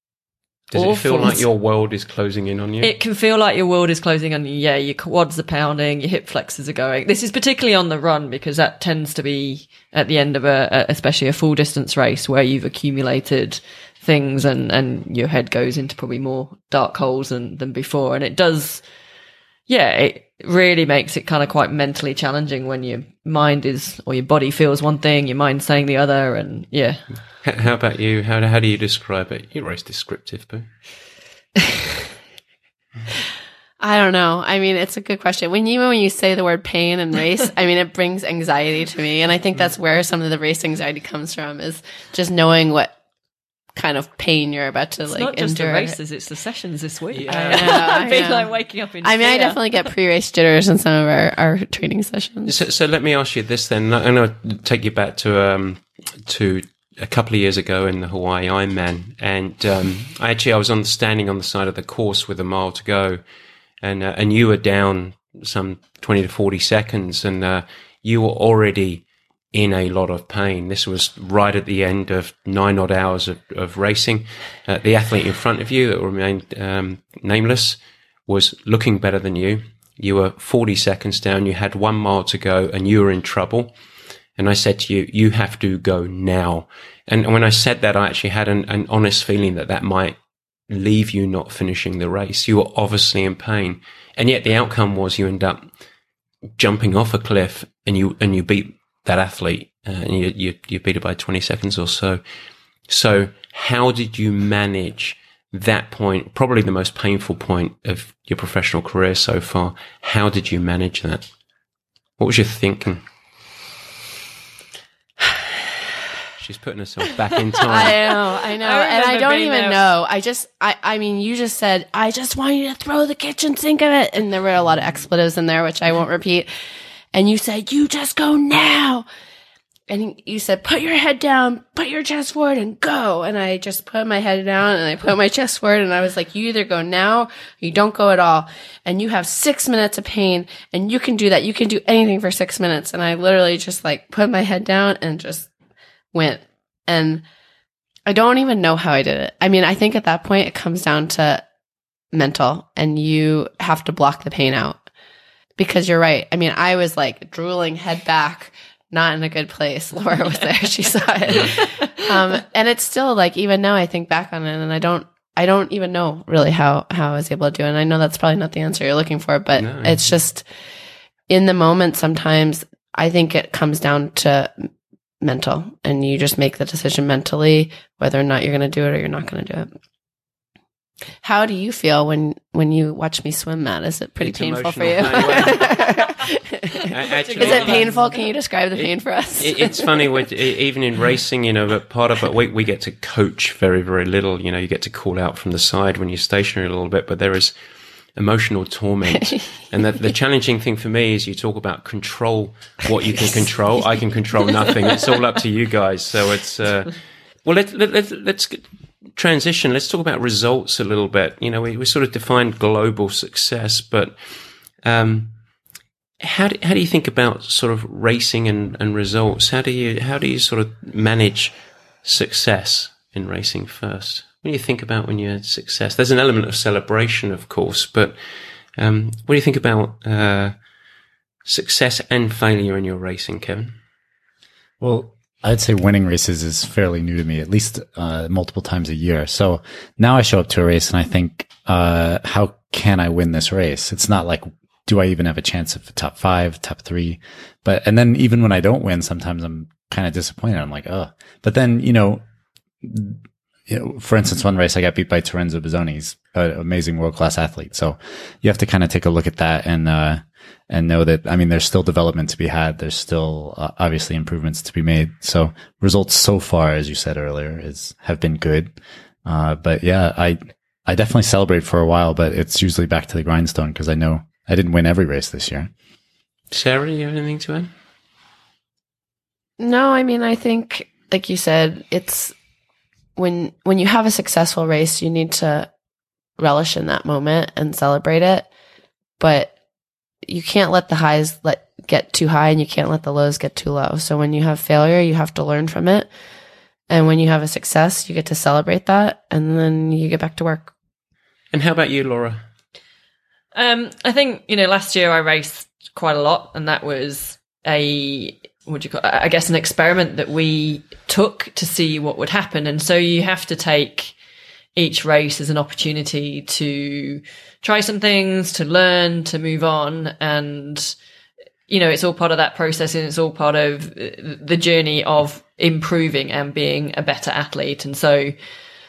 Does it feel like your world is closing in on you? It can feel like your world is closing on you. Yeah, your quads are pounding, your hip flexors are going. This is particularly on the run because that tends to be at the end of a, a especially a full distance race where you've accumulated things and, and your head goes into probably more dark holes than, than before. And it does, yeah, it really makes it kind of quite mentally challenging when your mind is, or your body feels one thing, your mind's saying the other. And yeah. How about you? How, how do you describe it? You're always descriptive, Boo. I don't know. I mean, it's a good question. When you when you say the word pain and race, I mean, it brings anxiety to me, and I think that's where some of the race anxiety comes from is just knowing what kind of pain you're about to It's like not just endure. the races, it's the sessions this week. Yeah. I know, I I've been like waking up in I mean, I definitely get pre-race jitters in some of our, our training sessions. So, so let me ask you this then. I'm going to take you back to um, to a couple of years ago in the Hawaii Ironman, and um, I actually I was on standing on the side of the course with a mile to go, and uh, and you were down some twenty to forty seconds, and uh, you were already in a lot of pain. This was right at the end of nine odd hours of, of racing. Uh, the athlete in front of you that remained um, nameless was looking better than you. You were 40 seconds down. You had one mile to go and you were in trouble. And I said to you, you have to go now. And when I said that, I actually had an, an honest feeling that that might leave you not finishing the race. You were obviously in pain. And yet the outcome was you end up jumping off a cliff and you, and you beat that athlete uh, and you, you, you beat it by 20 seconds or so. So how did you manage that point, probably the most painful point of your professional career so far? How did you manage that? What was your thinking? She's putting herself back in time. I know, I know, I and I don't even there. know. I just, I, I mean, you just said, I just want you to throw the kitchen sink at it, and there were a lot of expletives in there, which I won't repeat. And you said, you just go now. And you said, put your head down, put your chest forward, and go. And I just put my head down and I put my chest forward, and I was like, you either go now, or you don't go at all. And you have six minutes of pain, and you can do that. You can do anything for six minutes. And I literally just like put my head down and just went. And I don't even know how I did it. I mean, I think at that point it comes down to mental and you have to block the pain out because you're right. I mean, I was like drooling head back, not in a good place. Laura was there. She saw it. Um, and it's still like, even now I think back on it and I don't, I don't even know really how, how I was able to do it. And I know that's probably not the answer you're looking for, but No. it's just in the moment. Sometimes I think it comes down to mental and you just make the decision mentally whether or not you're going to do it or you're not going to do it. How do you feel when when you watch me swim, Matt? Is it pretty It's painful for you? actually- Is it painful? Can you describe the pain for us? It, it's funny with even in racing, you know, but part of it we, we get to coach very very little. You know, you get to call out from the side when you're stationary a little bit, but there is emotional torment. and the, the challenging thing for me is you talk about control what you can control. I can control nothing. It's all up to you guys. So it's, uh, well, let, let, let, let's transition. Let's talk about results a little bit. You know, we, we sort of defined global success, but, um, how do, how do you think about sort of racing and, and results? How do you, how do you sort of manage success in racing first? What do you think about when you had success? There's an element of celebration, of course, but um, what do you think about uh, success and failure in your racing, Kevin? Well, I'd say winning races is fairly new to me, at least uh, multiple times a year. So now I show up to a race and I think, uh, how can I win this race? It's not like, do I even have a chance of top five, top three? But, and then even when I don't win, sometimes I'm kind of disappointed. I'm like, oh, but then, you know, you know, for instance, one race I got beat by Terenzo Bozzone. He's an amazing world class athlete. So you have to kind of take a look at that and, uh, and know that, I mean, there's still development to be had. There's still uh, obviously improvements to be made. So results so far, as you said earlier, is, have been good. Uh, but yeah, I, I definitely celebrate for a while, but it's usually back to the grindstone because I know I didn't win every race this year. Sarah, you have anything to add? No, I mean, I think, like you said, it's when when you have a successful race, you need to relish in that moment and celebrate it. But you can't let the highs let get too high and you can't let the lows get too low. So when you have failure, you have to learn from it. And when you have a success, you get to celebrate that and then you get back to work. And how about you, Laura? Um, I think, you know, last year I raced quite a lot and that was a what do you call it? I guess an experiment that we took to see what would happen. And so you have to take each race as an opportunity to try some things, to learn, to move on. And, you know, it's all part of that process and it's all part of the journey of improving and being a better athlete. And so,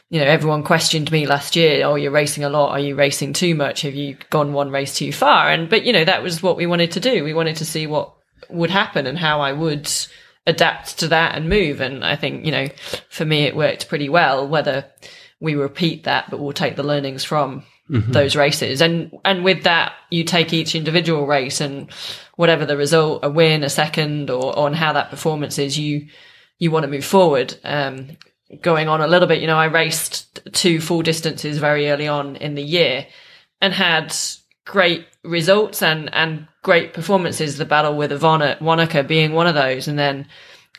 you know, everyone questioned me last year, oh, you're racing a lot. Are you racing too much? Have you gone one race too far? And, but, you know, that was what we wanted to do. We wanted to see what would happen and how I would adapt to that and move. And I think, you know, for me, it worked pretty well, whether we repeat that, but we'll take the learnings from mm-hmm. those races. And, and with that, you take each individual race and whatever the result, a win, a second, or, or on how that performance is, you, you want to move forward. Um, going on a little bit, you know, I raced two full distances very early on in the year and had great results and, and great performances. The battle with Ivona, Wanaka being one of those. And then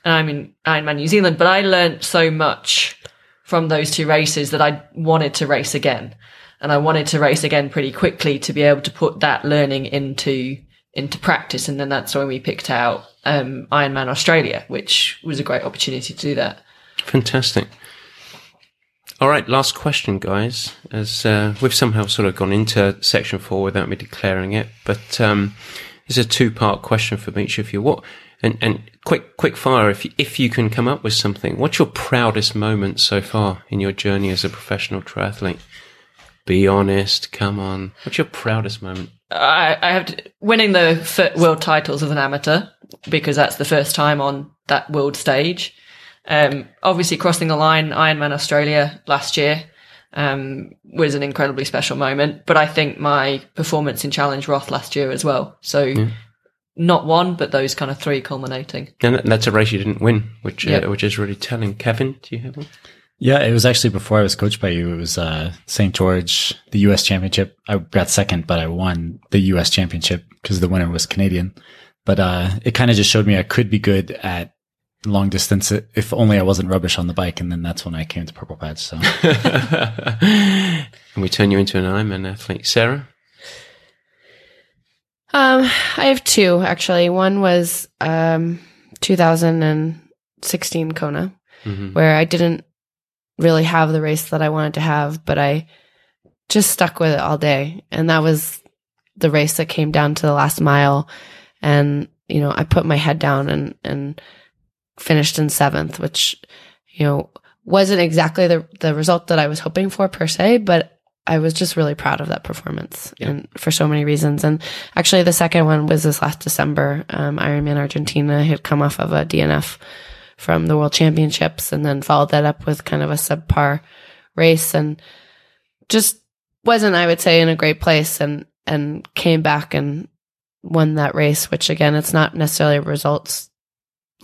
I'm in Ironman New Zealand, but I learned so much from those two races that I wanted to race again. And I wanted to race again pretty quickly to be able to put that learning into, into practice. And then that's when we picked out, um, Ironman Australia, which was a great opportunity to do that. Fantastic. All right, last question, guys. As uh, we've somehow sort of gone into section four without me declaring it, but um, it's a two-part question from each of you. What and and quick quick fire if you, if you can come up with something. What's your proudest moment so far in your journey as a professional triathlete? Be honest. Come on. What's your proudest moment? I, I have to, winning the world titles as an amateur because that's the first time on that world stage. Um, obviously crossing the line, Ironman Australia last year, um, was an incredibly special moment, but I think my performance in Challenge Roth last year as well. So yeah. not one, but those kind of three culminating. And that's a race you didn't win, which, uh, which is really telling. Kevin, do you have one? Yeah, it was actually before I was coached by you. It was uh, St. George, the U.S. Championship. I got second, but I won the U.S. Championship because the winner was Canadian. But uh, it kind of just showed me I could be good at long distance if only I wasn't rubbish on the bike. And then that's when I came to Purple Patch. So, and we turn you into an Ironman athlete, Sarah. Um, I have two actually. One was um 2016 Kona, mm-hmm. where I didn't really have the race that I wanted to have, but I just stuck with it all day, and that was the race that came down to the last mile, and you know I put my head down and and finished in seventh, which, you know, wasn't exactly the, the result that I was hoping for per se, but I was just really proud of that performance yeah. and for so many reasons. And actually the second one was this last December. Um, Ironman Argentina had come off of a DNF from the world championships and then followed that up with kind of a subpar race and just wasn't, I would say, in a great place and, and came back and won that race, which again, it's not necessarily a results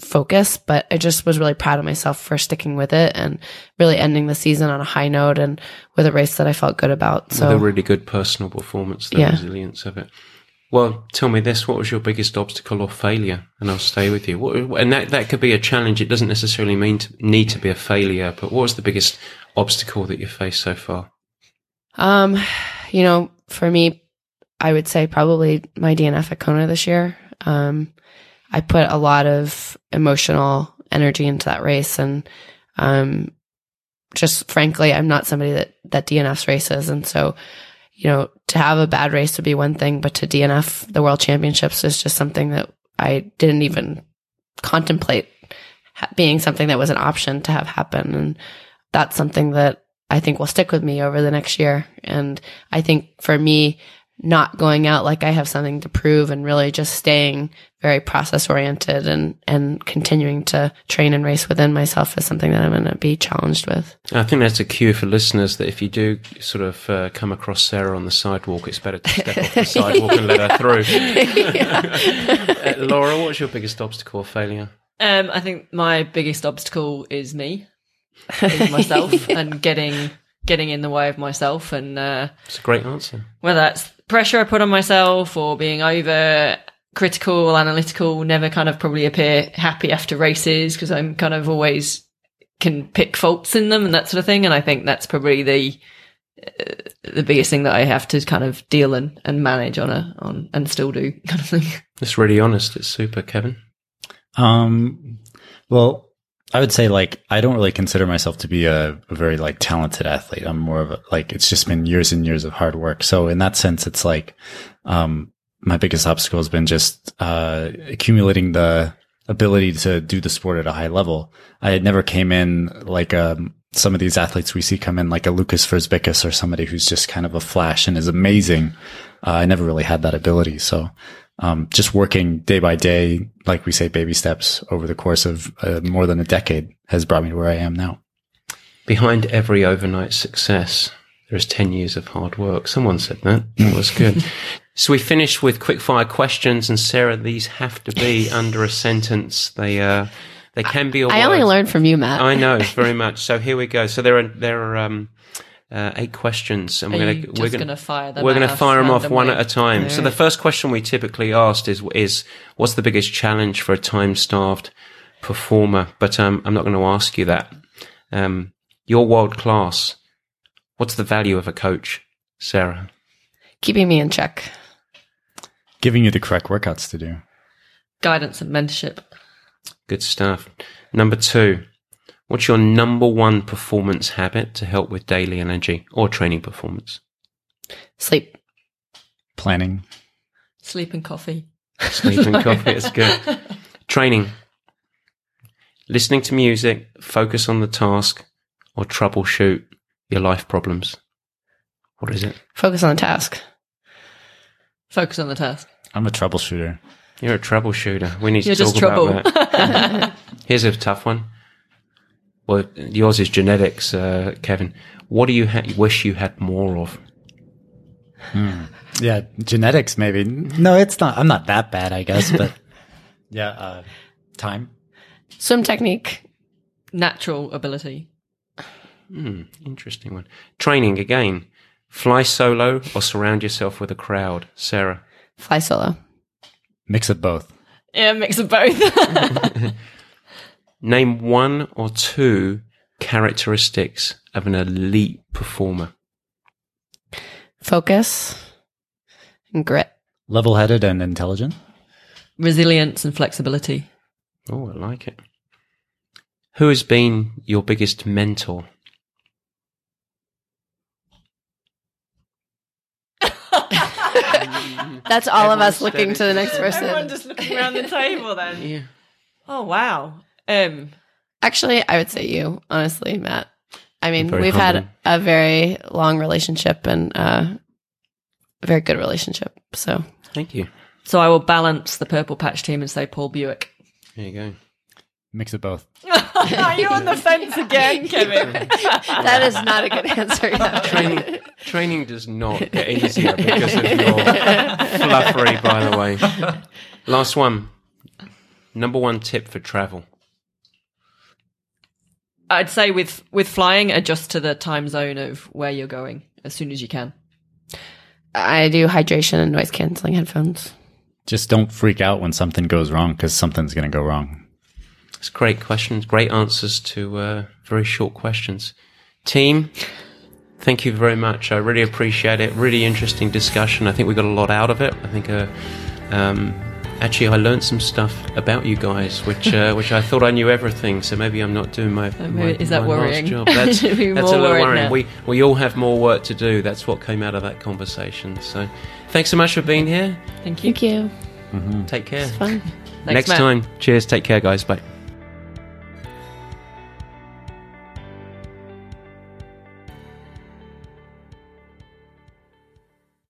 focus, but I just was really proud of myself for sticking with it and really ending the season on a high note and with a race that I felt good about. So With a really good personal performance, the Yeah. resilience of it. Well, tell me this: what was your biggest obstacle or failure? And I'll stay with you. What, and that that could be a challenge. It doesn't necessarily mean to, need to be a failure. But what was the biggest obstacle that you faced so far? Um, you know, for me, I would say probably my DNF at Kona this year. Um, I put a lot of emotional energy into that race and, um, just frankly, I'm not somebody that, that DNFs races. And so, you know, to have a bad race would be one thing, but to DNF the world championships is just something that I didn't even contemplate being something that was an option to have happen. And that's something that I think will stick with me over the next year. And I think for me, not going out like I have something to prove and really just staying very process oriented and, and continuing to train and race within myself is something that I'm going to be challenged with. I think that's a cue for listeners that if you do sort of uh, come across Sarah on the sidewalk, it's better to step off the sidewalk and let her through. Uh, Laura, what's your biggest obstacle or failure? Um, I think my biggest obstacle is me, is myself, and getting getting in the way of myself, and uh, It's a great answer. whether that's pressure I put on myself or being over critical, analytical, never kind of probably appear happy after races because I'm kind of always can pick faults in them and that sort of thing. And I think that's probably the uh, the biggest thing that I have to kind of deal and, and manage on a on and still do kind of thing. It's really honest. It's super, Kevin. Um, well, I would say like I don't really consider myself to be a, a very like talented athlete. I'm more of a like it's just been years and years of hard work. So in that sense, it's like um, my biggest obstacle has been just uh, accumulating the ability to do the sport at a high level. I had never came in like um, some of these athletes we see come in like a Lukas Verzbicas or somebody who's just kind of a flash and is amazing. Uh, I never really had that ability. So um, just working day by day, like we say, baby steps over the course of uh, more than a decade has brought me to where I am now. Behind every overnight success, there is 10 years of hard work. Someone said that. That was good. so we finished with quick fire questions. And Sarah, these have to be under a sentence. They, uh, they can be a I only word. learned from you, Matt. I know very much. So here we go. So there are, there are, um, uh, eight questions, and Are we're you gonna, gonna fire them We're gonna fire them off one randomly? at a time. So the first question we typically asked is is what's the biggest challenge for a time starved performer? But um, I'm not going to ask you that. Um, you're world class. What's the value of a coach, Sarah? Keeping me in check. Giving you the correct workouts to do. Guidance and mentorship. Good stuff. Number two, what's your number one performance habit to help with daily energy or training performance? Sleep. Planning. Sleep and coffee. Sleep and coffee. It's good. Training. Listening to music, focus on the task, or troubleshoot your life problems. What is it? Focus on the task. Focus on the task. I'm a troubleshooter. You're a troubleshooter. We need You're to talk just trouble. about that. Here's a tough one. Well, yours is genetics, uh, Kevin. What do you ha- wish you had more of? Yeah, genetics maybe. No, it's not. I'm not that bad, I guess, but yeah, uh, time. Swim technique. Natural ability. Hmm, interesting one. Training again. Fly solo or surround yourself with a crowd, Sarah. Fly solo. Mix of both. Yeah, mix of both. Name one or two characteristics of an elite performer. Focus. And grit. Level headed and intelligent. Resilience and flexibility. Oh, I like it. Who has been your biggest mentor? That's all of us looking to the next person. Everyone just looking around the table then. Yeah. Oh wow. Um Actually, I would say you, honestly, Matt. I mean, we've humbling. had a very long relationship and uh, a very good relationship. So Thank you. so I will balance the purple patch team and say Paul Buick. There you go. Mix it both. Are You're on the fence again, Kevin. that is not a good answer. yeah. training, training does not get easier because of your fluffery, by the way. Last one. Number one tip for travel. I'd say with with flying, adjust to the time zone of where you're going as soon as you can. I do hydration and noise canceling headphones. Just don't freak out when something goes wrong because something's going to go wrong. It's great questions, great answers to uh, very short questions. Team, thank you very much. I really appreciate it. Really interesting discussion. I think we got a lot out of it. I think, uh, um, actually, I learned some stuff about you guys, which uh, which I thought I knew everything. So maybe I'm not doing my, my maybe- is that my worrying? last job. That's, Should that's a little worrying. now. We we all have more work to do. That's what came out of that conversation. So, thanks so much for being here. Thank you. Thank you. Take care. Fun. Thanks, Next Matt. time. Cheers. Take care, guys. Bye.